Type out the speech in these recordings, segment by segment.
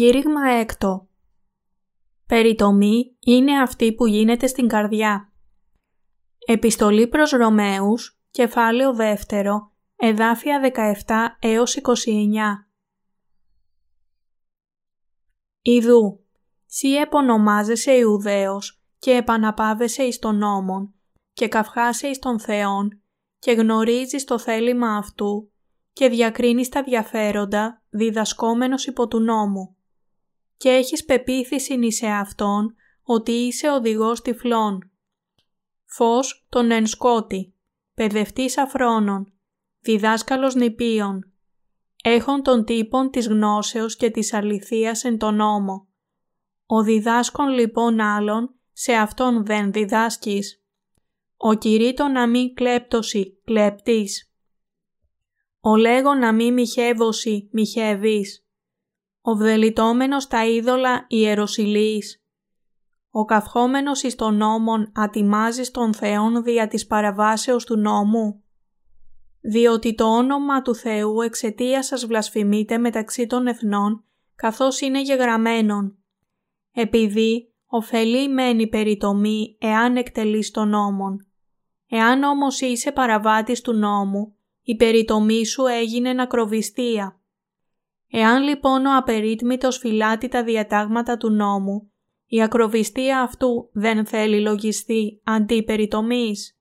Κήρυγμα έκτο Περιτομή είναι αυτή που γίνεται στην καρδιά. Επιστολή προς Ρωμαίους, κεφάλαιο δεύτερο, εδάφια 17 έως 29. Ιδού, σύ επωνομάζεσαι Ιουδαίος και επαναπάβεσαι εις τον νόμον και καυχάσαι εις τον Θεόν και γνωρίζεις το θέλημα αυτού και διακρίνεις τα διαφέροντα διδασκόμενος υπό του νόμου και έχεις πεποίθηση σε Αυτόν ότι είσαι οδηγός τυφλών. Φως τον ενσκότη, παιδευτής αφρόνων, διδάσκαλος νηπίων, έχων των τύπων της γνώσεως και της αληθείας εν τον νόμο. Ο διδάσκων λοιπόν άλλων σε αυτόν δεν διδάσκεις. Ο κηρύττω να μην κλέπτωση, κλέπτης. Ο λέγω να μην μοιχεύωση, μοιχεύεις ο βδελιτόμενος τα είδωλα ιεροσιλής. Ο καυχόμενος εις των νόμων ατιμάζει τον Θεόν δια της παραβάσεως του νόμου. Διότι το όνομα του Θεού εξαιτίας σας βλασφημείται μεταξύ των εθνών, καθώς είναι γεγραμμένον. Επειδή ωφελεί μένει περιτομή εάν εκτελείς τον νόμον. Εάν όμως είσαι παραβάτης του νόμου, η περιτομή σου έγινε νακροβιστία. Εάν λοιπόν ο απερίτμητος φυλάτει τα διατάγματα του νόμου, η ακροβιστία αυτού δεν θέλει λογιστή αντί περιτομής.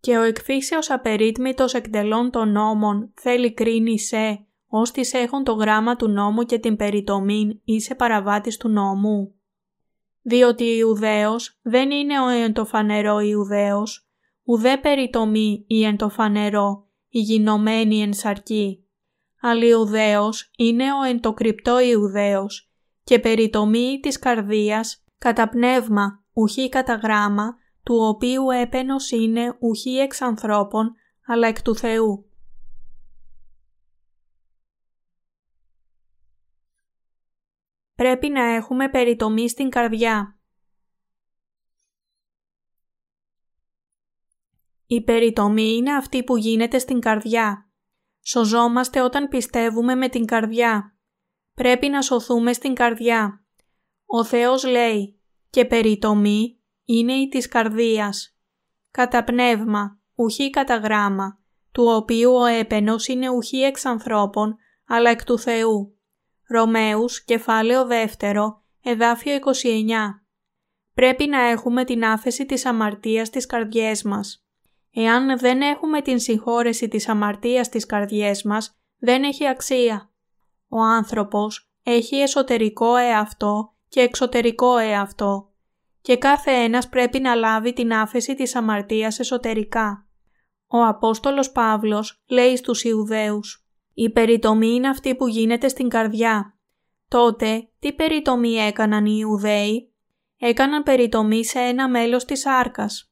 Και ο εκφύσεως απερίτμητος εκτελών των νόμων θέλει κρίνει σε, ως τις έχουν το γράμμα του νόμου και την περιτομήν είσαι παραβάτης του νόμου. Διότι Ιουδαίος δεν είναι ο εν το φανερό Ιουδαίος, ουδέ περιτομή ή εν το φανερό, η γινωμένη εν σαρκή αλλά Ιουδαίος είναι ο εν το κρυπτό Ιουδαίος και περιτομή της καρδίας κατά πνεύμα ουχή κατά γράμμα του οποίου έπαινος είναι ουχή εξ ανθρώπων αλλά εκ του Θεού. Πρέπει να έχουμε περιτομή στην καρδιά. Η περιτομή είναι αυτή που γίνεται στην καρδιά. Σωζόμαστε όταν πιστεύουμε με την καρδιά. Πρέπει να σωθούμε στην καρδιά. Ο Θεός λέει «και περιτομή είναι η της καρδίας». Κατά πνεύμα, ουχή κατά γράμμα, του οποίου ο έπαινος είναι ουχή εξ ανθρώπων, αλλά εκ του Θεού. Ρωμαίους, κεφάλαιο δεύτερο, εδάφιο 29. Πρέπει να έχουμε την άφεση της αμαρτίας στις καρδιές μας. Εάν δεν έχουμε την συγχώρεση της αμαρτίας της καρδιές μας, δεν έχει αξία. Ο άνθρωπος έχει εσωτερικό εαυτό και εξωτερικό εαυτό και κάθε ένας πρέπει να λάβει την άφεση της αμαρτίας εσωτερικά. Ο Απόστολος Παύλος λέει στους Ιουδαίους «Η περιτομή είναι αυτή που γίνεται στην καρδιά». Τότε τι περιτομή έκαναν οι Ιουδαίοι; Έκαναν περιτομή σε ένα μέλος της άρκας.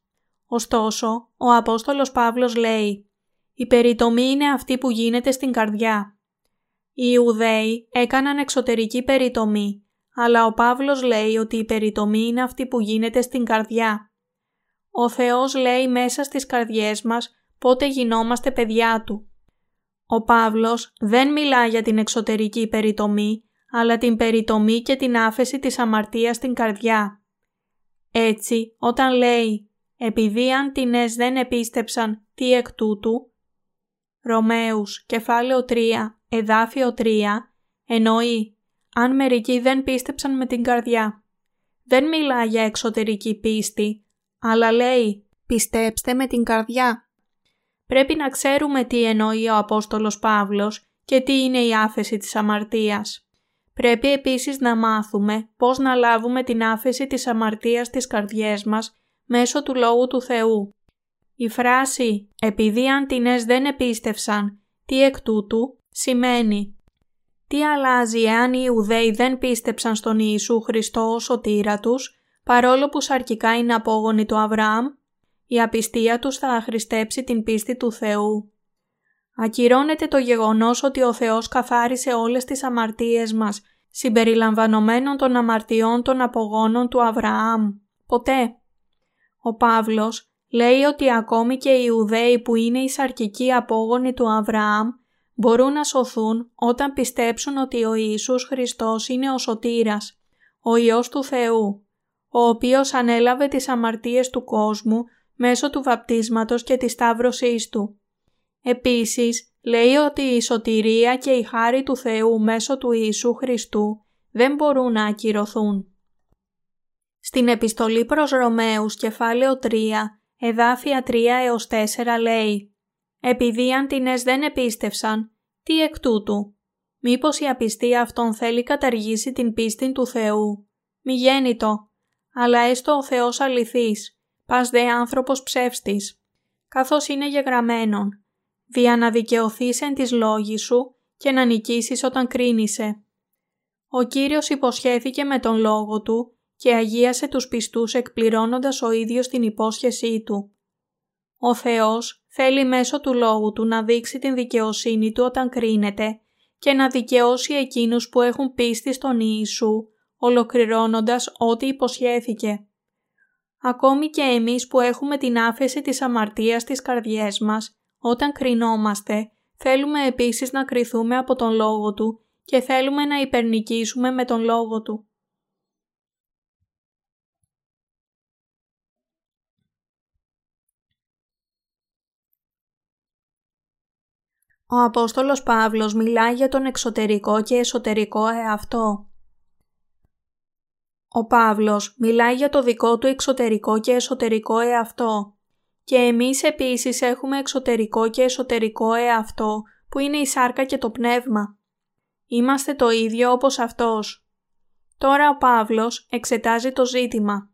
Ωστόσο, ο Απόστολος Παύλος λέει «Η περιτομή είναι αυτή που γίνεται στην καρδιά». Οι Ιουδαίοι έκαναν εξωτερική περιτομή, αλλά ο Παύλος λέει ότι η περιτομή είναι αυτή που γίνεται στην καρδιά. Ο Θεός λέει μέσα στις καρδιές μας πότε γινόμαστε παιδιά Του. Ο Παύλος δεν μιλά για την εξωτερική περιτομή, αλλά την περιτομή και την άφεση της αμαρτίας στην καρδιά. Έτσι, όταν λέει επειδή αντινές δεν επίστεψαν τι εκ τούτου, Ρωμαίους, κεφάλαιο 3, εδάφιο 3, εννοεί αν μερικοί δεν πίστεψαν με την καρδιά. Δεν μιλά για εξωτερική πίστη, αλλά λέει πιστέψτε με την καρδιά. Πρέπει να ξέρουμε τι εννοεί ο Απόστολος Παύλος και τι είναι η άφεση της αμαρτίας. Πρέπει επίσης να μάθουμε πώς να λάβουμε την άφεση της αμαρτίας στις καρδιές μας μέσω του Λόγου του Θεού. Η φράση «επειδή αντινές δεν επίστευσαν, τι εκ τούτου» σημαίνει «Τι αλλάζει εάν οι Ιουδαίοι δεν πίστεψαν στον Ιησού Χριστό ως σωτήρα τους, παρόλο που σαρκικά είναι απόγονοι του Αβραάμ, η απιστία τους θα αχρηστέψει την πίστη του Θεού». Ακυρώνεται το γεγονός ότι ο Θεός καθάρισε όλες τις αμαρτίες μας, συμπεριλαμβανομένων των αμαρτιών των απογόνων του Αβραάμ. Ποτέ. Ο Παύλος λέει ότι ακόμη και οι Ιουδαίοι που είναι οι σαρκικοί απόγονοι του Αβραάμ μπορούν να σωθούν όταν πιστέψουν ότι ο Ιησούς Χριστός είναι ο Σωτήρας, ο Υιός του Θεού, ο οποίος ανέλαβε τις αμαρτίες του κόσμου μέσω του βαπτίσματος και της σταύρωσής Του. Επίσης, λέει ότι η σωτηρία και η χάρη του Θεού μέσω του Ιησού Χριστού δεν μπορούν να ακυρωθούν. Στην επιστολή προς Ρωμαίους κεφάλαιο 3, εδάφια 3 έως 4 λέει «Επειδή οι αντινές δεν επίστευσαν, τι εκ τούτου, μήπως η απιστία αυτών θέλει καταργήσει την πίστη του Θεού; Μη γέννητο, αλλά έστω ο Θεός αληθής, πας δε άνθρωπος ψεύστης, καθώς είναι γεγραμμένον, δια να δικαιωθείς εν της λόγης σου και να νικήσεις όταν κρίνησε. Ο Κύριος υποσχέθηκε με τον λόγο Του και αγίασε τους πιστούς εκπληρώνοντας ο ίδιος την υπόσχεσή Του. Ο Θεός θέλει μέσω του λόγου Του να δείξει την δικαιοσύνη Του όταν κρίνεται και να δικαιώσει εκείνους που έχουν πίστη στον Ιησού, ολοκληρώνοντας ό,τι υποσχέθηκε. Ακόμη και εμείς που έχουμε την άφεση της αμαρτίας στις καρδιές μας, όταν κρινόμαστε, θέλουμε επίσης να κριθούμε από τον Λόγο Του και θέλουμε να υπερνικήσουμε με τον Λόγο Του. Ο Απόστολος Παύλος μιλάει για τον εξωτερικό και εσωτερικό εαυτό. Ο Παύλος μιλάει για το δικό του εξωτερικό και εσωτερικό εαυτό. Και εμείς επίσης έχουμε εξωτερικό και εσωτερικό εαυτό που είναι η σάρκα και το πνεύμα. Είμαστε το ίδιο όπως αυτός. Τώρα ο Παύλος εξετάζει το ζήτημα.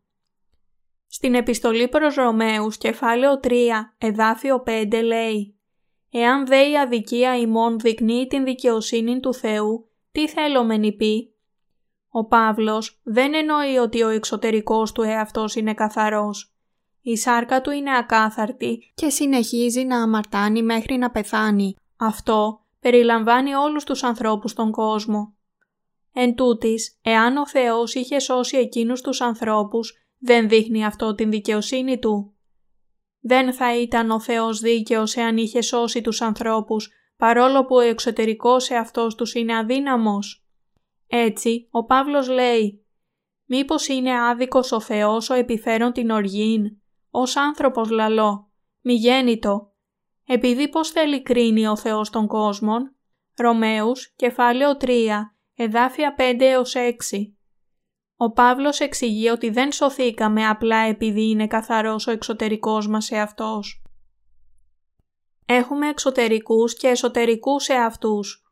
Στην επιστολή προς Ρωμαίους κεφάλαιο 3 εδάφιο 5 λέει «Εάν δε η αδικία ημών δεικνύει την δικαιοσύνη του Θεού, τι θέλω μεν πει» Ο Παύλος δεν εννοεί ότι ο εξωτερικός του εαυτός είναι καθαρός. Η σάρκα του είναι ακάθαρτη και συνεχίζει να αμαρτάνει μέχρι να πεθάνει. Αυτό περιλαμβάνει όλους τους ανθρώπους στον κόσμο. Εν τούτης, εάν ο Θεός είχε σώσει εκείνους τους ανθρώπους, δεν δείχνει αυτό την δικαιοσύνη Του. Δεν θα ήταν ο Θεός δίκαιος εάν είχε σώσει τους ανθρώπους, παρόλο που ο εξωτερικός εαυτός τους είναι αδύναμος. Έτσι, ο Παύλος λέει «Μήπως είναι άδικος ο Θεός ο επιφέρον την οργήν, ως άνθρωπος λαλό, μη γέννητο, επειδή πως θέλει κρίνει ο Θεός των κόσμων». Ρωμαίους, κεφάλαιο 3, εδάφια 5 έως 6. Ο Παύλος εξηγεί ότι δεν σωθήκαμε απλά επειδή είναι καθαρός ο εξωτερικός μας εαυτός. Έχουμε εξωτερικούς και εσωτερικούς εαυτούς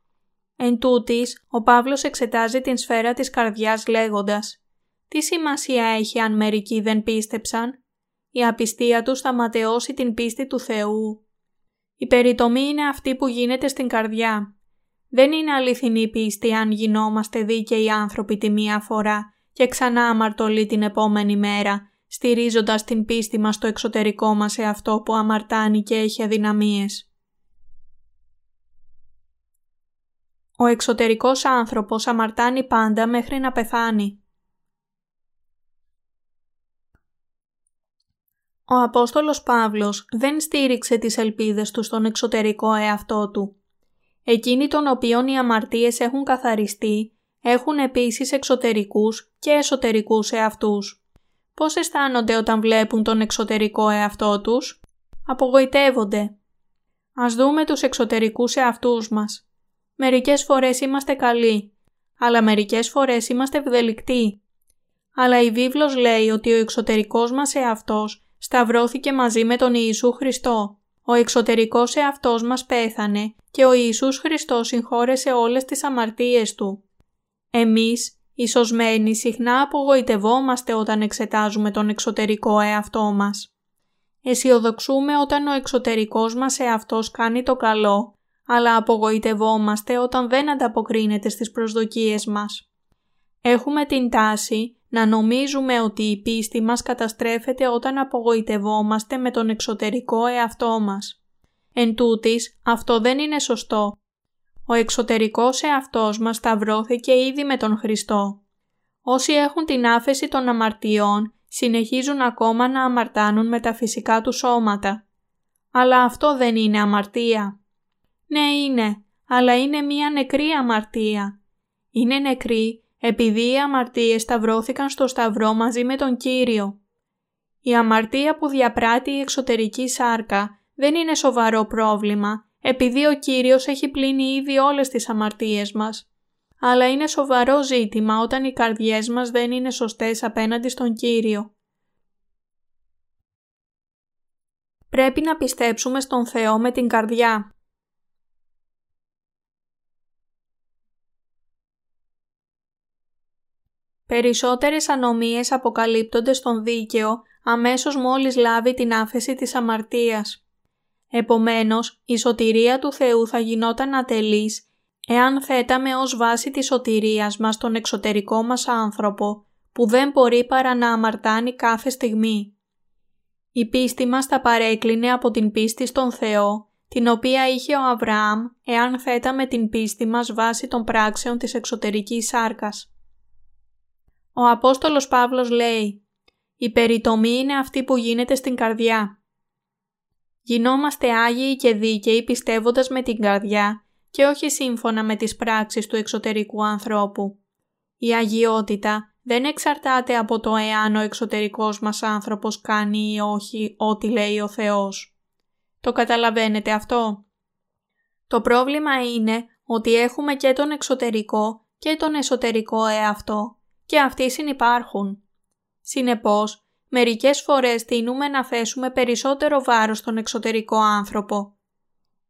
Εν τούτης, ο Παύλος εξετάζει την σφαίρα της καρδιάς λέγοντας «Τι σημασία έχει αν μερικοί δεν πίστεψαν» η απιστία τους θα ματαιώσει την πίστη του Θεού. Η περιτομή είναι αυτή που γίνεται στην καρδιά. Δεν είναι αληθινή πίστη αν γινόμαστε δίκαιοι άνθρωποι τη μία φορά και ξανά αμαρτωλοί την επόμενη μέρα, στηρίζοντας την πίστη μας στο εξωτερικό μας σε αυτό που αμαρτάνει και έχει αδυναμίες. Ο εξωτερικός άνθρωπος αμαρτάνει πάντα μέχρι να πεθάνει. Ο Απόστολος Παύλος δεν στήριξε τις ελπίδες του στον εξωτερικό εαυτό του. Εκείνοι των οποίων οι αμαρτίες έχουν καθαριστεί, έχουν επίσης εξωτερικούς και εσωτερικούς εαυτούς. Πώς αισθάνονται όταν βλέπουν τον εξωτερικό εαυτό τους; Απογοητεύονται. Ας δούμε τους εξωτερικούς εαυτούς μας. Μερικές φορές είμαστε καλοί, αλλά μερικές φορές είμαστε ευδελικτοί. Αλλά η βίβλος λέει ότι ο εξωτερικός μας εαυτός σταυρώθηκε μαζί με τον Ιησού Χριστό. Ο εξωτερικός εαυτός μας πέθανε και ο Ιησούς Χριστός συγχώρεσε όλες τις αμαρτίες Του. Εμείς, οι σωσμένοι, συχνά απογοητευόμαστε όταν εξετάζουμε τον εξωτερικό εαυτό μας. Αισιοδοξούμε όταν ο εξωτερικός μας εαυτός κάνει το καλό αλλά απογοητευόμαστε όταν δεν ανταποκρίνεται στις προσδοκίες μας. Έχουμε την τάση να νομίζουμε ότι η πίστη μας καταστρέφεται όταν απογοητευόμαστε με τον εξωτερικό εαυτό μας. Εν τούτης, αυτό δεν είναι σωστό. Ο εξωτερικός εαυτός μας σταυρώθηκε ήδη με τον Χριστό. Όσοι έχουν την άφεση των αμαρτιών συνεχίζουν ακόμα να αμαρτάνουν με τα φυσικά τους σώματα. Αλλά αυτό δεν είναι αμαρτία. Ναι είναι, αλλά είναι μία νεκρή αμαρτία. Είναι νεκρή επειδή οι αμαρτίες σταυρώθηκαν στο σταυρό μαζί με τον Κύριο. Η αμαρτία που διαπράττει η εξωτερική σάρκα δεν είναι σοβαρό πρόβλημα επειδή ο Κύριος έχει πλύνει ήδη όλες τις αμαρτίες μας. Αλλά είναι σοβαρό ζήτημα όταν οι καρδιές μας δεν είναι σωστές απέναντι στον Κύριο. Πρέπει να πιστέψουμε στον Θεό με την καρδιά. Περισσότερες ανομίες αποκαλύπτονται στον δίκαιο αμέσως μόλις λάβει την άφεση της αμαρτίας. Επομένως, η σωτηρία του Θεού θα γινόταν ατελής εάν θέταμε ως βάση της σωτηρίας μας τον εξωτερικό μας άνθρωπο που δεν μπορεί παρά να αμαρτάνει κάθε στιγμή. Η πίστη μας θα παρέκλεινε από την πίστη στον Θεό, την οποία είχε ο Αβραάμ εάν θέταμε την πίστη μας βάσει των πράξεων της εξωτερικής σάρκας. Ο Απόστολος Παύλος λέει «Η περιτομή είναι αυτή που γίνεται στην καρδιά». Γινόμαστε Άγιοι και δίκαιοι πιστεύοντας με την καρδιά και όχι σύμφωνα με τις πράξεις του εξωτερικού ανθρώπου. Η αγιότητα δεν εξαρτάται από το εάν ο εξωτερικός μας άνθρωπος κάνει ή όχι ό,τι λέει ο Θεός. Το καταλαβαίνετε αυτό; Το πρόβλημα είναι ότι έχουμε και τον εξωτερικό και τον εσωτερικό εαυτό και αυτοί συνυπάρχουν. Συνεπώς, μερικές φορές τείνουμε να θέσουμε περισσότερο βάρος στον εξωτερικό άνθρωπο.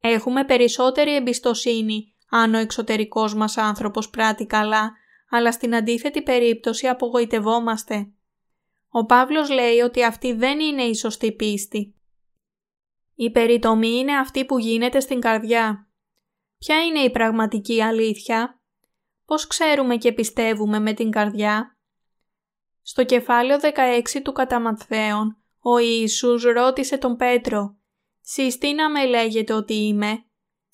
Έχουμε περισσότερη εμπιστοσύνη αν ο εξωτερικός μας άνθρωπος πράττει καλά, αλλά στην αντίθετη περίπτωση απογοητευόμαστε. Ο Παύλος λέει ότι αυτή δεν είναι η σωστή πίστη. Η περιτομή είναι αυτή που γίνεται στην καρδιά. Ποια είναι η πραγματική αλήθεια; Πώς ξέρουμε και πιστεύουμε με την καρδιά; Στο κεφάλαιο 16 του Καταμαθαίων, ο Ιησούς ρώτησε τον Πέτρο «Σεις τι να με λέγεται ότι είμαι»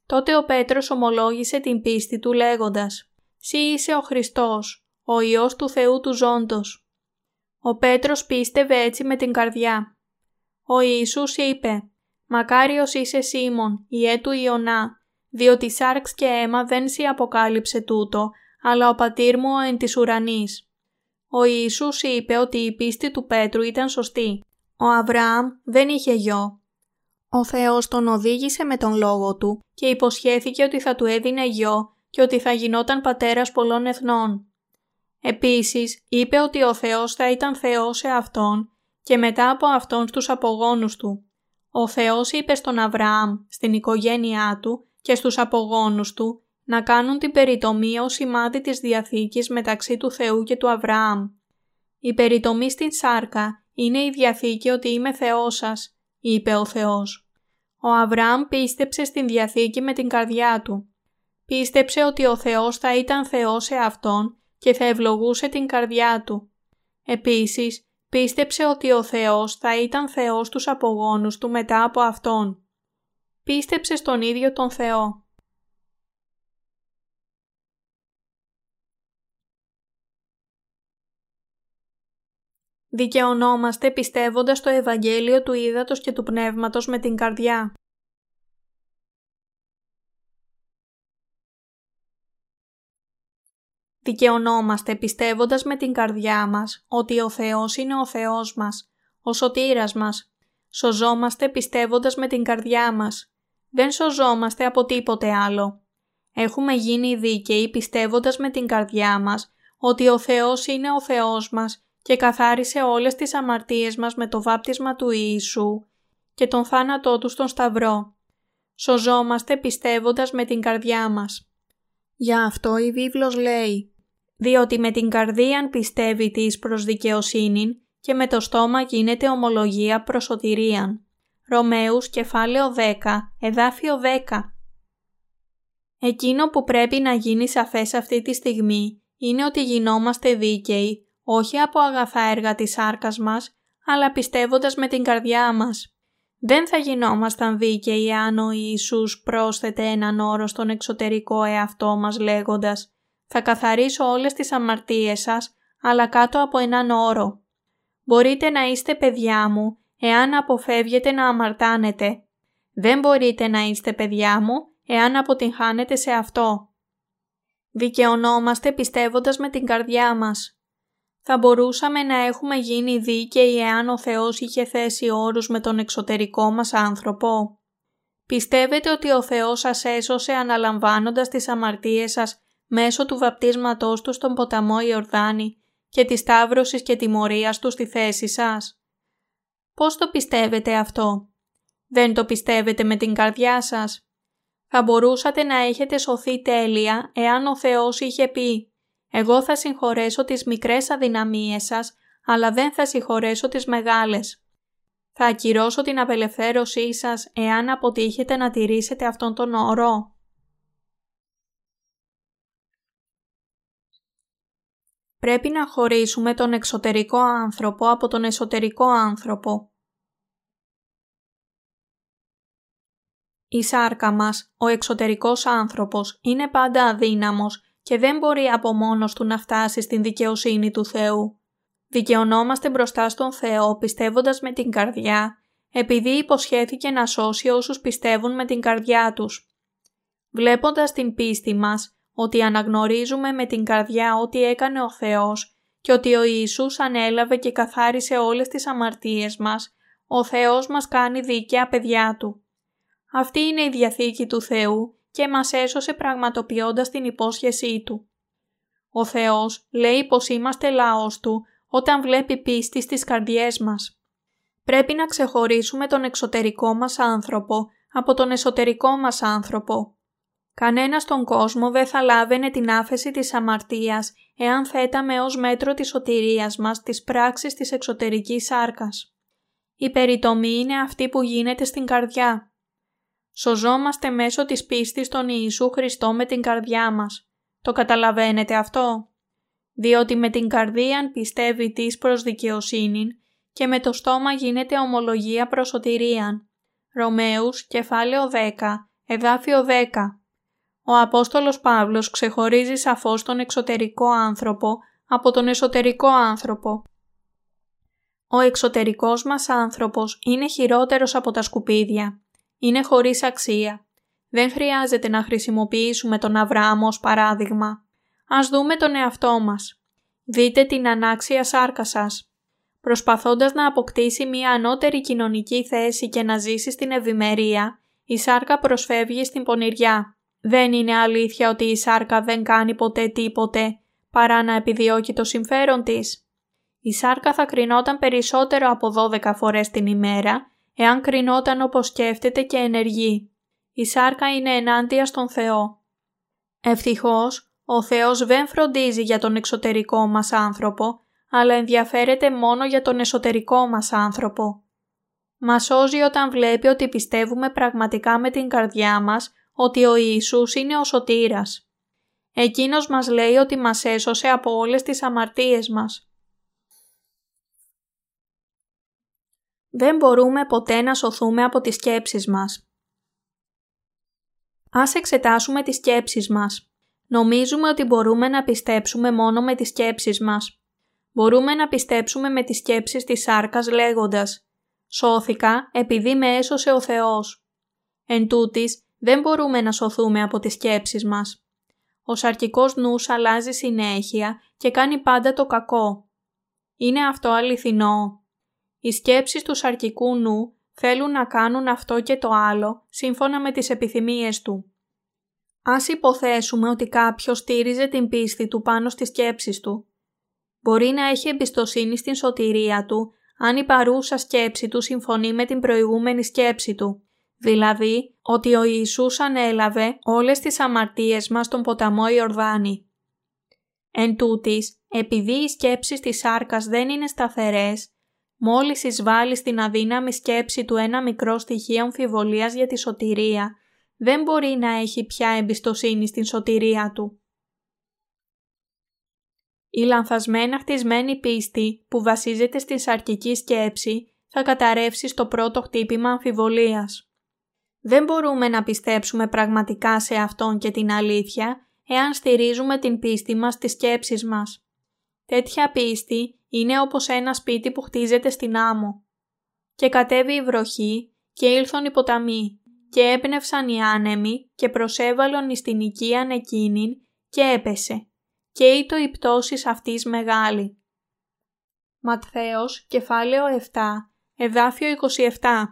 Τότε ο Πέτρος ομολόγησε την πίστη του λέγοντας «Συ είσαι ο Χριστός, ο Υιός του Θεού του Ζώντος». Ο Πέτρος πίστευε έτσι με την καρδιά. Ο Ιησούς είπε «Μακάριος είσαι Σίμων, ιέ του Ιωνά, διότι σάρξ και αίμα δεν σοι αποκάλυψε τούτο, αλλά ο πατήρ μου εν της ουρανής. Ο Ιησούς είπε ότι η πίστη του Πέτρου ήταν σωστή. Ο Αβραάμ δεν είχε γιο. Ο Θεός τον οδήγησε με τον λόγο του και υποσχέθηκε ότι θα του έδινε γιο και ότι θα γινόταν πατέρας πολλών εθνών. Επίσης είπε ότι ο Θεός θα ήταν Θεός σε Αυτόν και μετά από Αυτόν στους απογόνους του. Ο Θεός είπε στον Αβραάμ, στην οικογένειά του και στους απογόνους του να κάνουν την περιτομή ως σημάδι της Διαθήκης μεταξύ του Θεού και του Αβραάμ. Η περιτομή στην σάρκα είναι η Διαθήκη ότι είμαι Θεός σας, είπε ο Θεός. Ο Αβραάμ πίστεψε στην Διαθήκη με την καρδιά του. Πίστεψε ότι ο Θεός θα ήταν Θεός σε Αυτόν και θα ευλογούσε την καρδιά του. Επίσης, πίστεψε ότι ο Θεός θα ήταν Θεός τους απογόνους του μετά από Αυτόν. Πίστεψε στον ίδιο τον Θεό. Δικαιωνόμαστε πιστεύοντας το Ευαγγέλιο του Ήδατος και του Πνεύματος με την καρδιά. Δικαιωνόμαστε πιστεύοντας με την καρδιά μας ότι ο Θεός είναι ο Θεός μας, ο σωτήρας μας. Σωζόμαστε πιστεύοντας με την καρδιά μας. Δεν σωζόμαστε από τίποτε άλλο. Έχουμε γίνει δίκαιοι πιστεύοντας με την καρδιά μας ότι ο Θεός είναι ο Θεός μας και καθάρισε όλες τις αμαρτίες μας με το βάπτισμα του Ιησού και τον θάνατό του στον Σταυρό. Σωζόμαστε πιστεύοντας με την καρδιά μας. Γι' αυτό η βίβλος λέει «Διότι με την καρδία πιστεύει της προς δικαιοσύνη και με το στόμα γίνεται ομολογία προς σωτηρίαν». Ρωμαίους κεφάλαιο 10, εδάφιο 10. Εκείνο που πρέπει να γίνει σαφές αυτή τη στιγμή είναι ότι γινόμαστε δίκαιοι όχι από αγαθά έργα της σάρκας μας, αλλά πιστεύοντας με την καρδιά μας. Δεν θα γινόμασταν δίκαιοι αν ο Ιησούς πρόσθετε έναν όρο στον εξωτερικό εαυτό μας λέγοντας «Θα καθαρίσω όλες τις αμαρτίες σας, αλλά κάτω από έναν όρο». Μπορείτε να είστε παιδιά μου, εάν αποφεύγετε να αμαρτάνετε. Δεν μπορείτε να είστε παιδιά μου, εάν αποτυγχάνετε σε αυτό. Δικαιωνόμαστε πιστεύοντας με την καρδιά μας. Θα μπορούσαμε να έχουμε γίνει δίκαιοι εάν ο Θεός είχε θέσει όρους με τον εξωτερικό μας άνθρωπο; Πιστεύετε ότι ο Θεός σας έσωσε αναλαμβάνοντας τις αμαρτίες σας μέσω του βαπτίσματός του στον ποταμό Ιορδάνη και της σταύρωσης και τιμωρίας του στη θέση σας; Πώς το πιστεύετε αυτό; Δεν το πιστεύετε με την καρδιά σας; Θα μπορούσατε να έχετε σωθεί τέλεια εάν ο Θεός είχε πει «Εγώ θα συγχωρέσω τις μικρές αδυναμίες σας, αλλά δεν θα συγχωρέσω τις μεγάλες». Θα ακυρώσω την απελευθέρωσή σας εάν αποτύχετε να τηρήσετε αυτόν τον όρο. Πρέπει να χωρίσουμε τον εξωτερικό άνθρωπο από τον εσωτερικό άνθρωπο. Η σάρκα μας, ο εξωτερικός άνθρωπος, είναι πάντα αδύναμος και δεν μπορεί από μόνος του να φτάσει στην δικαιοσύνη του Θεού. Δικαιωνόμαστε μπροστά στον Θεό πιστεύοντας με την καρδιά, επειδή υποσχέθηκε να σώσει όσους πιστεύουν με την καρδιά τους. Βλέποντας την πίστη μας, ότι αναγνωρίζουμε με την καρδιά ότι έκανε ο Θεός και ότι ο Ιησούς ανέλαβε και καθάρισε όλες τις αμαρτίες μας, ο Θεός μας κάνει δίκαια παιδιά Του. Αυτή είναι η Διαθήκη του Θεού και μας έσωσε πραγματοποιώντας την υπόσχεσή Του. Ο Θεός λέει πως είμαστε λαός Του όταν βλέπει πίστη στις καρδιές μας. Πρέπει να ξεχωρίσουμε τον εξωτερικό μας άνθρωπο από τον εσωτερικό μας άνθρωπο. Κανένας στον κόσμο δεν θα λάβαινε την άφεση της αμαρτίας εάν θέταμε ως μέτρο της σωτηρίας μας τις πράξεις της εξωτερικής σάρκας. Η περιτομή είναι αυτή που γίνεται στην καρδιά. Σωζόμαστε μέσω της πίστης στον Ιησού Χριστό με την καρδιά μας. Το καταλαβαίνετε αυτό; Διότι με την καρδία πιστεύει της προς δικαιοσύνη και με το στόμα γίνεται ομολογία προς σωτηρίαν. Ρωμαίους, κεφάλαιο 10, εδάφιο 10. Ο Απόστολος Παύλος ξεχωρίζει σαφώς τον εξωτερικό άνθρωπο από τον εσωτερικό άνθρωπο. Ο εξωτερικός μας άνθρωπος είναι χειρότερος από τα σκουπίδια είναι χωρίς αξία. Δεν χρειάζεται να χρησιμοποιήσουμε τον Αβραάμ ως παράδειγμα. Ας δούμε τον εαυτό μας. Δείτε την ανάξια σάρκα σας. Προσπαθώντας να αποκτήσει μια ανώτερη κοινωνική θέση και να ζήσει στην ευημερία, η σάρκα προσφεύγει στην πονηριά. Δεν είναι αλήθεια ότι η σάρκα δεν κάνει ποτέ τίποτε παρά να επιδιώκει το συμφέρον της. Η σάρκα θα κρινόταν περισσότερο από 12 φορές την ημέρα εάν κρινόταν όπως σκέφτεται και ενεργεί. Η σάρκα είναι ενάντια στον Θεό. Ευτυχώς, ο Θεός δεν φροντίζει για τον εξωτερικό μας άνθρωπο, αλλά ενδιαφέρεται μόνο για τον εσωτερικό μας άνθρωπο. Μας σώζει όταν βλέπει ότι πιστεύουμε πραγματικά με την καρδιά μας ότι ο Ιησούς είναι ο σωτήρας. Εκείνος μας λέει ότι μας έσωσε από όλες τις αμαρτίες μας. Δεν μπορούμε ποτέ να σωθούμε από τις σκέψεις μας. Ας εξετάσουμε τις σκέψεις μας. Νομίζουμε ότι μπορούμε να πιστέψουμε μόνο με τις σκέψεις μας. Μπορούμε να πιστέψουμε με τις σκέψεις της σάρκας λέγοντας «Σώθηκα επειδή με έσωσε ο Θεός». Εν τούτης, δεν μπορούμε να σωθούμε από τις σκέψεις μας. Ο σαρκικός νους αλλάζει συνέχεια και κάνει πάντα το κακό. Είναι αυτό αληθινό. Οι σκέψεις του σαρκικού νου θέλουν να κάνουν αυτό και το άλλο σύμφωνα με τις επιθυμίες του. Ας υποθέσουμε ότι κάποιος στήριζε την πίστη του πάνω στις σκέψεις του. Μπορεί να έχει εμπιστοσύνη στην σωτηρία του αν η παρούσα σκέψη του συμφωνεί με την προηγούμενη σκέψη του, δηλαδή ότι ο Ιησούς ανέλαβε όλες τις αμαρτίες μας στον ποταμό Ιορδάνη. Εν τούτης, επειδή οι σκέψεις της σάρκας δεν είναι σταθερές, Μόλις εισβάλλει στην αδύναμη σκέψη του ένα μικρό στοιχείο αμφιβολίας για τη σωτηρία, δεν μπορεί να έχει πια εμπιστοσύνη στην σωτηρία του. Η λανθασμένα χτισμένη πίστη που βασίζεται στην σαρκική σκέψη θα καταρρεύσει στο πρώτο χτύπημα αμφιβολίας. Δεν μπορούμε να πιστέψουμε πραγματικά σε Αυτόν και την αλήθεια εάν στηρίζουμε την πίστη μας στις σκέψεις μας. Τέτοια πίστη είναι όπως ένα σπίτι που χτίζεται στην άμμο. Και κατέβει η βροχή και ήλθον οι ποταμοί και έπνευσαν οι άνεμοι και προσέβαλον εις την οικίαν εκείνην και έπεσε και ήτο η πτώσης αυτής μεγάλη. Ματθαίος, κεφάλαιο 7, εδάφιο 27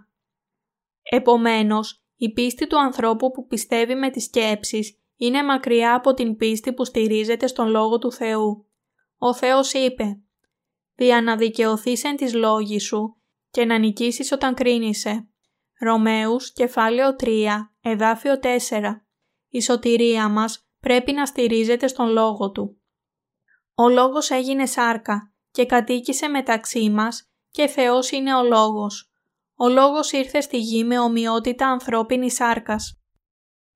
Επομένως, η πίστη του ανθρώπου που πιστεύει με τις σκέψεις είναι μακριά από την πίστη που στηρίζεται στον Λόγο του Θεού. Ο Θεός είπε «Δια να δικαιωθείς εν της λόγης σου και να νικήσεις όταν κρίνησε». Ρωμαίους, κεφάλαιο 3, εδάφιο 4. Η σωτηρία μας πρέπει να στηρίζεται στον Λόγο Του. Ο Λόγος έγινε σάρκα και κατοίκησε μεταξύ μας και Θεός είναι ο Λόγος. Ο Λόγος ήρθε στη γη με ομοιότητα ανθρώπινης σάρκας.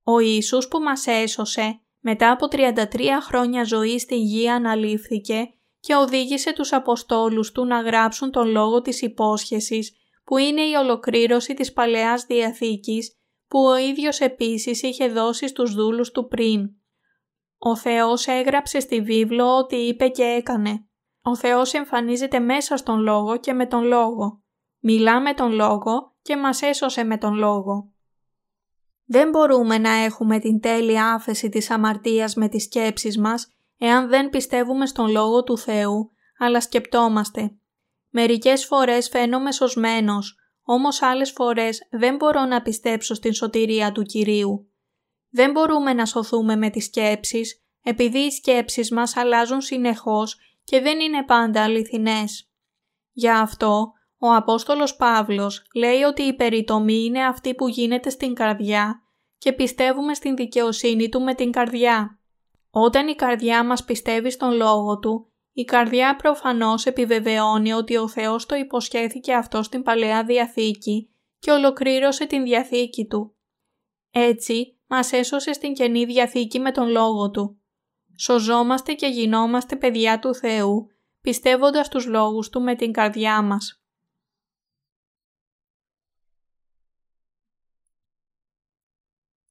Ο Ιησούς που μας έσωσε μετά από 33 χρόνια ζωής στη γη αναλήφθηκε και οδήγησε τους Αποστόλους του να γράψουν τον λόγο της υπόσχεσης που είναι η ολοκλήρωση της Παλαιάς Διαθήκης που ο ίδιος επίσης είχε δώσει στους δούλους του πριν. Ο Θεός έγραψε στη βίβλο ό,τι είπε και έκανε. Ο Θεός εμφανίζεται μέσα στον Λόγο και με τον Λόγο. Μιλά με τον Λόγο και μας έσωσε με τον Λόγο. Δεν μπορούμε να έχουμε την τέλεια άφεση της αμαρτίας με τις σκέψεις μας εάν δεν πιστεύουμε στον Λόγο του Θεού, αλλά σκεπτόμαστε. Μερικές φορές φαίνομαι σωσμένος, όμως άλλες φορές δεν μπορώ να πιστέψω στην σωτηρία του Κυρίου. Δεν μπορούμε να σωθούμε με τις σκέψεις, επειδή οι σκέψεις μας αλλάζουν συνεχώς και δεν είναι πάντα αληθινές. Γι' αυτό, ο Απόστολος Παύλος λέει ότι η περιτομή είναι αυτή που γίνεται στην καρδιά και πιστεύουμε στην δικαιοσύνη Του με την καρδιά. Όταν η καρδιά μας πιστεύει στον Λόγο Του, η καρδιά προφανώς επιβεβαιώνει ότι ο Θεός το υποσχέθηκε αυτό στην Παλαιά Διαθήκη και ολοκλήρωσε την Διαθήκη Του. Έτσι, μας έσωσε στην Καινή Διαθήκη με τον Λόγο Του. Σωζόμαστε και γινόμαστε παιδιά του Θεού, πιστεύοντας τους λόγους Του με την καρδιά μας.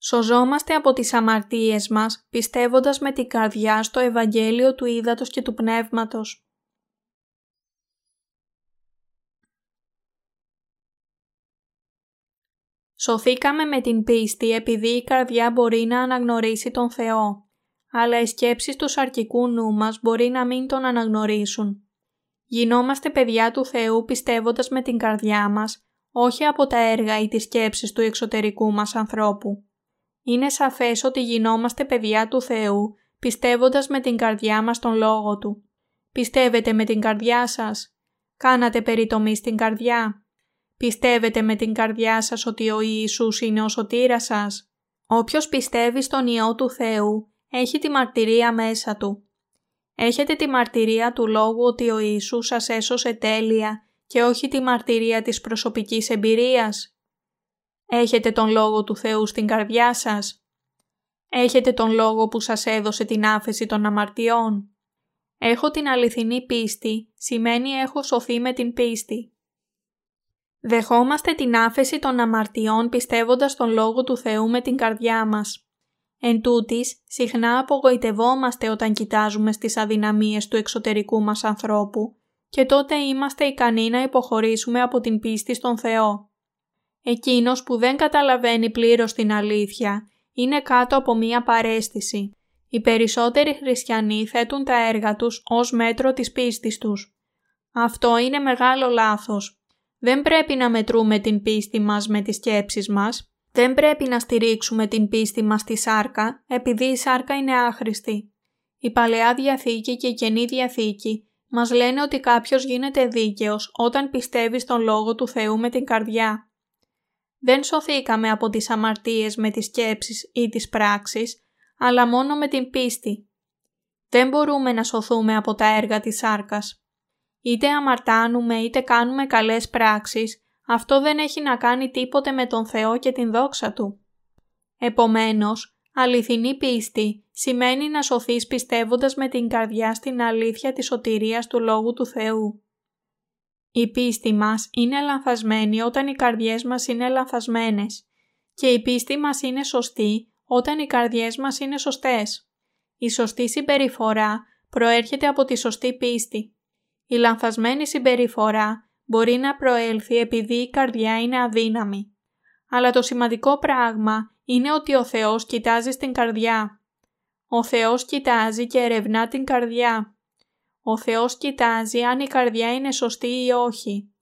Σωζόμαστε από τις αμαρτίες μας, πιστεύοντας με την καρδιά στο Ευαγγέλιο του Ήδατος και του Πνεύματος. Σωθήκαμε με την πίστη επειδή η καρδιά μπορεί να αναγνωρίσει τον Θεό, αλλά οι σκέψεις του σαρκικού νου μας μπορεί να μην τον αναγνωρίσουν. Γινόμαστε παιδιά του Θεού πιστεύοντας με την καρδιά μας, όχι από τα έργα ή τις σκέψεις του εξωτερικού μας ανθρώπου. Είναι σαφές ότι γινόμαστε παιδιά του Θεού, πιστεύοντας με την καρδιά μας τον Λόγο Του. Πιστεύετε με την καρδιά σας. Κάνατε περιτομή στην καρδιά. Πιστεύετε με την καρδιά σας ότι ο Ιησούς είναι ο σωτήρας σας. Όποιος πιστεύει στον Υιό του Θεού έχει τη μαρτυρία μέσα του. Έχετε τη μαρτυρία του Λόγου ότι ο Ιησούς σας έσωσε τέλεια και όχι τη μαρτυρία της προσωπικής εμπειρίας. Έχετε τον Λόγο του Θεού στην καρδιά σας; Έχετε τον Λόγο που σας έδωσε την άφεση των αμαρτιών; Έχω την αληθινή πίστη, σημαίνει έχω σωθεί με την πίστη. Δεχόμαστε την άφεση των αμαρτιών πιστεύοντας τον Λόγο του Θεού με την καρδιά μας. Εν τούτης, συχνά απογοητευόμαστε όταν κοιτάζουμε στις αδυναμίες του εξωτερικού μας ανθρώπου και τότε είμαστε ικανοί να υποχωρήσουμε από την πίστη στον Θεό. Εκείνος που δεν καταλαβαίνει πλήρως την αλήθεια είναι κάτω από μία παρέστηση. Οι περισσότεροι χριστιανοί θέτουν τα έργα τους ως μέτρο της πίστης τους. Αυτό είναι μεγάλο λάθος. Δεν πρέπει να μετρούμε την πίστη μας με τις σκέψεις μας. Δεν πρέπει να στηρίξουμε την πίστη μας στη σάρκα επειδή η σάρκα είναι άχρηστη. Η Παλαιά Διαθήκη και η Καινή Διαθήκη μας λένε ότι κάποιος γίνεται δίκαιος όταν πιστεύει στον Λόγο του Θεού με την καρδιά. Δεν σωθήκαμε από τις αμαρτίες με τις σκέψεις ή τις πράξεις, αλλά μόνο με την πίστη. Δεν μπορούμε να σωθούμε από τα έργα της σάρκας. Είτε αμαρτάνουμε είτε κάνουμε καλές πράξεις, αυτό δεν έχει να κάνει τίποτε με τον Θεό και την δόξα Του. Επομένως, αληθινή πίστη σημαίνει να σωθείς πιστεύοντας με την καρδιά στην αλήθεια της σωτηρίας του Λόγου του Θεού. Η πίστη μας είναι λανθασμένη όταν οι καρδιές μας είναι λανθασμένες και η πίστη μας είναι σωστή όταν οι καρδιές μας είναι σωστές. Η σωστή συμπεριφορά προέρχεται από τη σωστή πίστη. Η λανθασμένη συμπεριφορά μπορεί να προέλθει επειδή η καρδιά είναι αδύναμη. Αλλά το σημαντικό πράγμα είναι ότι ο Θεός κοιτάζει στην καρδιά. Ο Θεός κοιτάζει και ερευνά την καρδιά. Ο Θεός κοιτάζει αν η καρδιά είναι σωστή ή όχι.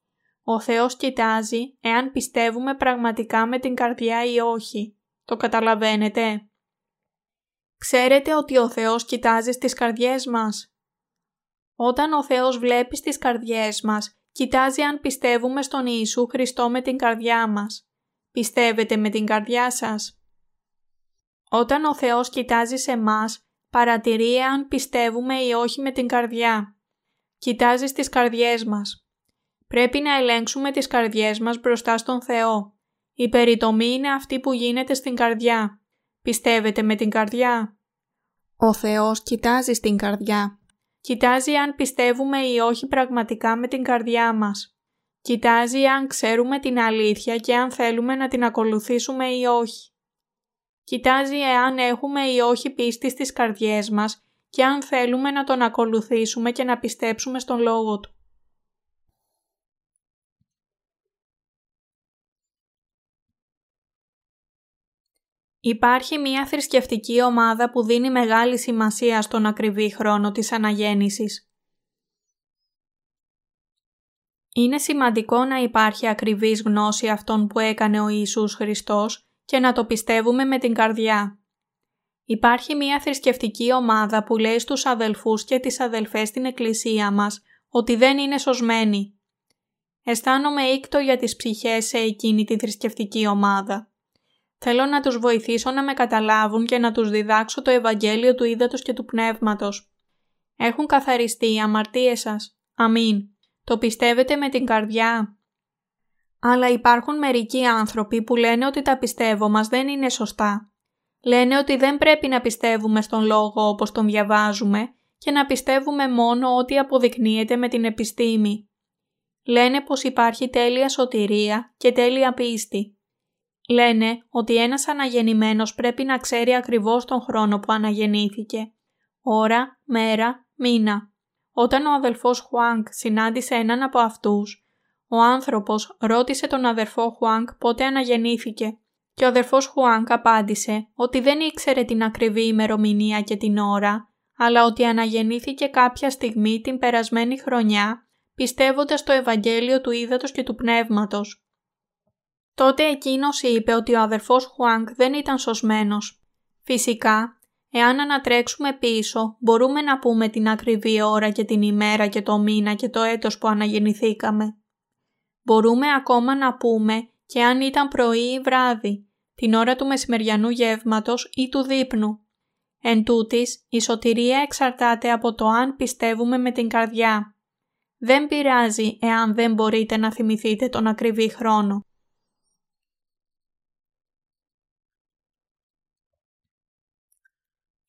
Ο Θεός κοιτάζει εάν πιστεύουμε πραγματικά με την καρδιά ή όχι. Το καταλαβαίνετε; Ξέρετε ότι ο Θεός κοιτάζει στις καρδιές μας; Όταν ο Θεός βλέπει στις καρδιές μας, κοιτάζει αν πιστεύουμε στον Ιησού Χριστό με την καρδιά μας. Πιστεύετε με την καρδιά σας; Όταν ο Θεός κοιτάζει σε μας, παρατηρεί αν πιστεύουμε ή όχι με την καρδιά. Κοιτάζει στις καρδιές μας. Πρέπει να ελέγξουμε τις καρδιές μας μπροστά στον Θεό. Η περιτομή είναι αυτή που γίνεται στην καρδιά. Πιστεύετε με την καρδιά; Ο Θεός κοιτάζει στην καρδιά. Κοιτάζει αν πιστεύουμε ή όχι πραγματικά με την καρδιά μας. Κοιτάζει αν ξέρουμε την αλήθεια και αν θέλουμε να την ακολουθήσουμε ή όχι. Κοιτάζει εάν έχουμε ή όχι πίστη στις καρδιές μας και αν θέλουμε να τον ακολουθήσουμε και να πιστέψουμε στον Λόγο Του. Υπάρχει μια θρησκευτική ομάδα που δίνει μεγάλη σημασία στον ακριβή χρόνο της αναγέννησης. Είναι σημαντικό να υπάρχει ακριβής γνώση αυτών που έκανε ο Ιησούς Χριστός και να το πιστεύουμε με την καρδιά. Υπάρχει μια θρησκευτική ομάδα που λέει στους αδελφούς και τις αδελφές στην εκκλησία μας ότι δεν είναι σωσμένοι. Αισθάνομαι ήκτο για τις ψυχές σε εκείνη τη θρησκευτική ομάδα. Θέλω να τους βοηθήσω να με καταλάβουν και να τους διδάξω το Ευαγγέλιο του Ήδατος και του Πνεύματος. Έχουν καθαριστεί οι αμαρτίες σας. Αμήν. Το πιστεύετε με την καρδιά; Αλλά υπάρχουν μερικοί άνθρωποι που λένε ότι τα πιστεύω μας δεν είναι σωστά. Λένε ότι δεν πρέπει να πιστεύουμε στον λόγο όπως τον διαβάζουμε και να πιστεύουμε μόνο ό,τι αποδεικνύεται με την επιστήμη. Λένε πως υπάρχει τέλεια σωτηρία και τέλεια πίστη. Λένε ότι ένας αναγεννημένος πρέπει να ξέρει ακριβώς τον χρόνο που αναγεννήθηκε. Ώρα, μέρα, μήνα. Όταν ο αδελφός Χουάνκ συνάντησε έναν από αυτούς, ο άνθρωπος ρώτησε τον αδερφό Χουάνκ πότε αναγεννήθηκε και ο αδερφός Χουάνκ απάντησε ότι δεν ήξερε την ακριβή ημερομηνία και την ώρα, αλλά ότι αναγεννήθηκε κάποια στιγμή την περασμένη χρονιά, πιστεύοντας το Ευαγγέλιο του Ήδατος και του Πνεύματος. Τότε εκείνος είπε ότι ο αδερφός Χουάνκ δεν ήταν σωσμένος. Φυσικά, εάν ανατρέξουμε πίσω, μπορούμε να πούμε την ακριβή ώρα και την ημέρα και το μήνα και το έτος που αναγεννηθήκαμε. Μπορούμε ακόμα να πούμε και αν ήταν πρωί ή βράδυ, την ώρα του μεσημεριανού γεύματος ή του δείπνου. Εν τούτης, η σωτηρία εξαρτάται από το αν πιστεύουμε με την καρδιά. Δεν πειράζει εάν δεν μπορείτε να θυμηθείτε τον ακριβή χρόνο.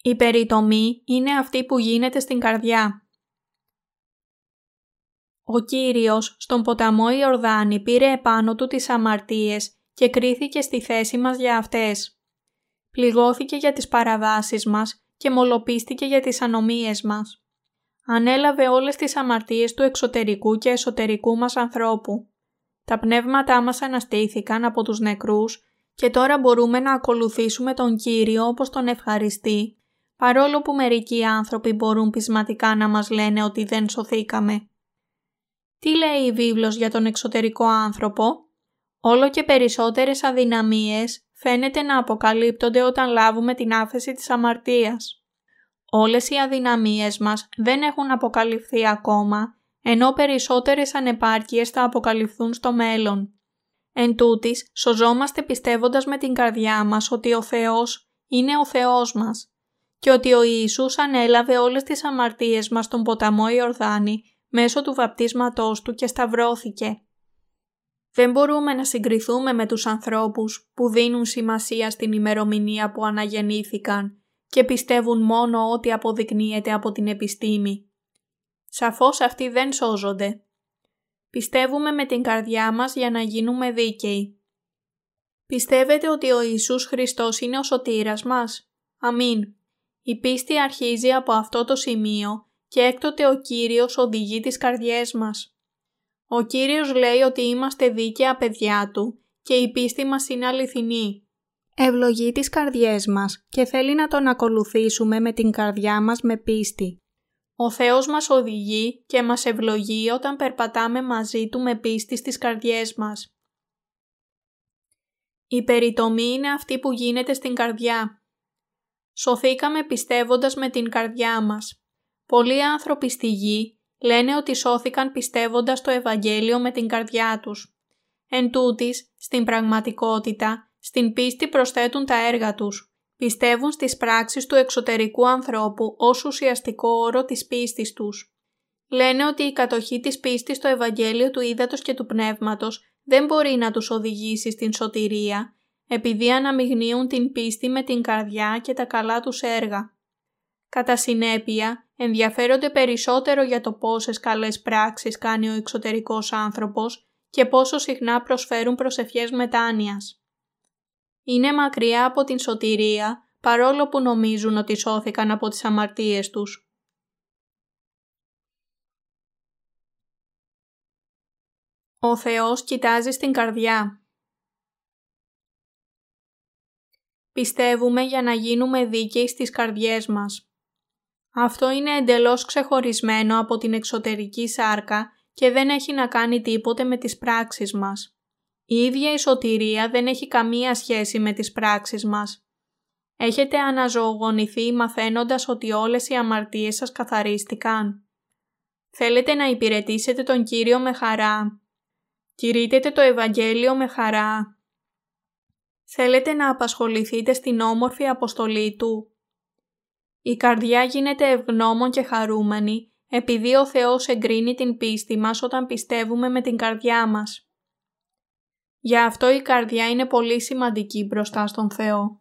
Η περιτομή είναι αυτή που γίνεται στην καρδιά. Ο Κύριος στον ποταμό Ιορδάνη πήρε επάνω του τις αμαρτίες και κρίθηκε στη θέση μας για αυτές. Πληγώθηκε για τις παραβάσεις μας και μολοπίστηκε για τις ανομίες μας. Ανέλαβε όλες τις αμαρτίες του εξωτερικού και εσωτερικού μας ανθρώπου. Τα πνεύματά μας αναστήθηκαν από τους νεκρούς και τώρα μπορούμε να ακολουθήσουμε τον Κύριο όπως τον ευχαριστεί παρόλο που μερικοί άνθρωποι μπορούν πεισματικά να μας λένε ότι δεν σωθήκαμε. Τι λέει η βίβλος για τον εξωτερικό άνθρωπο; Όλο και περισσότερες αδυναμίες φαίνεται να αποκαλύπτονται όταν λάβουμε την άφεση της αμαρτίας. Όλες οι αδυναμίες μας δεν έχουν αποκαλυφθεί ακόμα, ενώ περισσότερες ανεπάρκειες θα αποκαλυφθούν στο μέλλον. Εν τούτης, σωζόμαστε πιστεύοντας με την καρδιά μας ότι ο Θεός είναι ο Θεός μας και ότι ο Ιησούς ανέλαβε όλες τις αμαρτίες μας στον ποταμό Ιορδάνη μέσω του βαπτίσματός του και σταυρώθηκε. Δεν μπορούμε να συγκριθούμε με τους ανθρώπους που δίνουν σημασία στην ημερομηνία που αναγεννήθηκαν και πιστεύουν μόνο ό,τι αποδεικνύεται από την επιστήμη. Σαφώς αυτοί δεν σώζονται. Πιστεύουμε με την καρδιά μας για να γίνουμε δίκαιοι. Πιστεύετε ότι ο Ιησούς Χριστός είναι ο σωτήρας μας; Αμήν. Η πίστη αρχίζει από αυτό το σημείο και έκτοτε ο Κύριος οδηγεί τις καρδιές μας. Ο Κύριος λέει ότι είμαστε δίκαια παιδιά Του και η πίστη μας είναι αληθινή. Ευλογεί τις καρδιές μας και θέλει να τον ακολουθήσουμε με την καρδιά μας με πίστη. Ο Θεός μας οδηγεί και μας ευλογεί όταν περπατάμε μαζί Του με πίστη στις καρδιές μας. Η περιτομή είναι αυτή που γίνεται στην καρδιά. Σωθήκαμε πιστεύοντας με την καρδιά μας. Πολλοί άνθρωποι στη γη λένε ότι σώθηκαν πιστεύοντας το Ευαγγέλιο με την καρδιά τους. Εν τούτης, στην πραγματικότητα, στην πίστη προσθέτουν τα έργα τους. Πιστεύουν στις πράξεις του εξωτερικού ανθρώπου ως ουσιαστικό όρο της πίστης τους. Λένε ότι η κατοχή της πίστης στο Ευαγγέλιο του Ήδατος και του Πνεύματος δεν μπορεί να τους οδηγήσει στην σωτηρία, επειδή αναμειγνύουν την πίστη με την καρδιά και τα καλά τους έργα. Κατά συνέπεια, ενδιαφέρονται περισσότερο για το πόσες καλές πράξεις κάνει ο εξωτερικός άνθρωπος και πόσο συχνά προσφέρουν προσευχές μετάνοιας. Είναι μακριά από την σωτηρία, παρόλο που νομίζουν ότι σώθηκαν από τις αμαρτίες τους. Ο Θεός κοιτάζει στην καρδιά. Πιστεύουμε για να γίνουμε δίκαιοι στις καρδιές μας. Αυτό είναι εντελώς ξεχωρισμένο από την εξωτερική σάρκα και δεν έχει να κάνει τίποτε με τις πράξεις μας. Η ίδια η σωτηρία δεν έχει καμία σχέση με τις πράξεις μας. Έχετε αναζωογονηθεί μαθαίνοντας ότι όλες οι αμαρτίες σας καθαρίστηκαν. Θέλετε να υπηρετήσετε τον Κύριο με χαρά. Κηρύτετε το Ευαγγέλιο με χαρά. Θέλετε να απασχοληθείτε στην όμορφη αποστολή Του. Η καρδιά γίνεται ευγνώμων και χαρούμενη επειδή ο Θεός εγκρίνει την πίστη μας όταν πιστεύουμε με την καρδιά μας. Γι' αυτό η καρδιά είναι πολύ σημαντική μπροστά στον Θεό.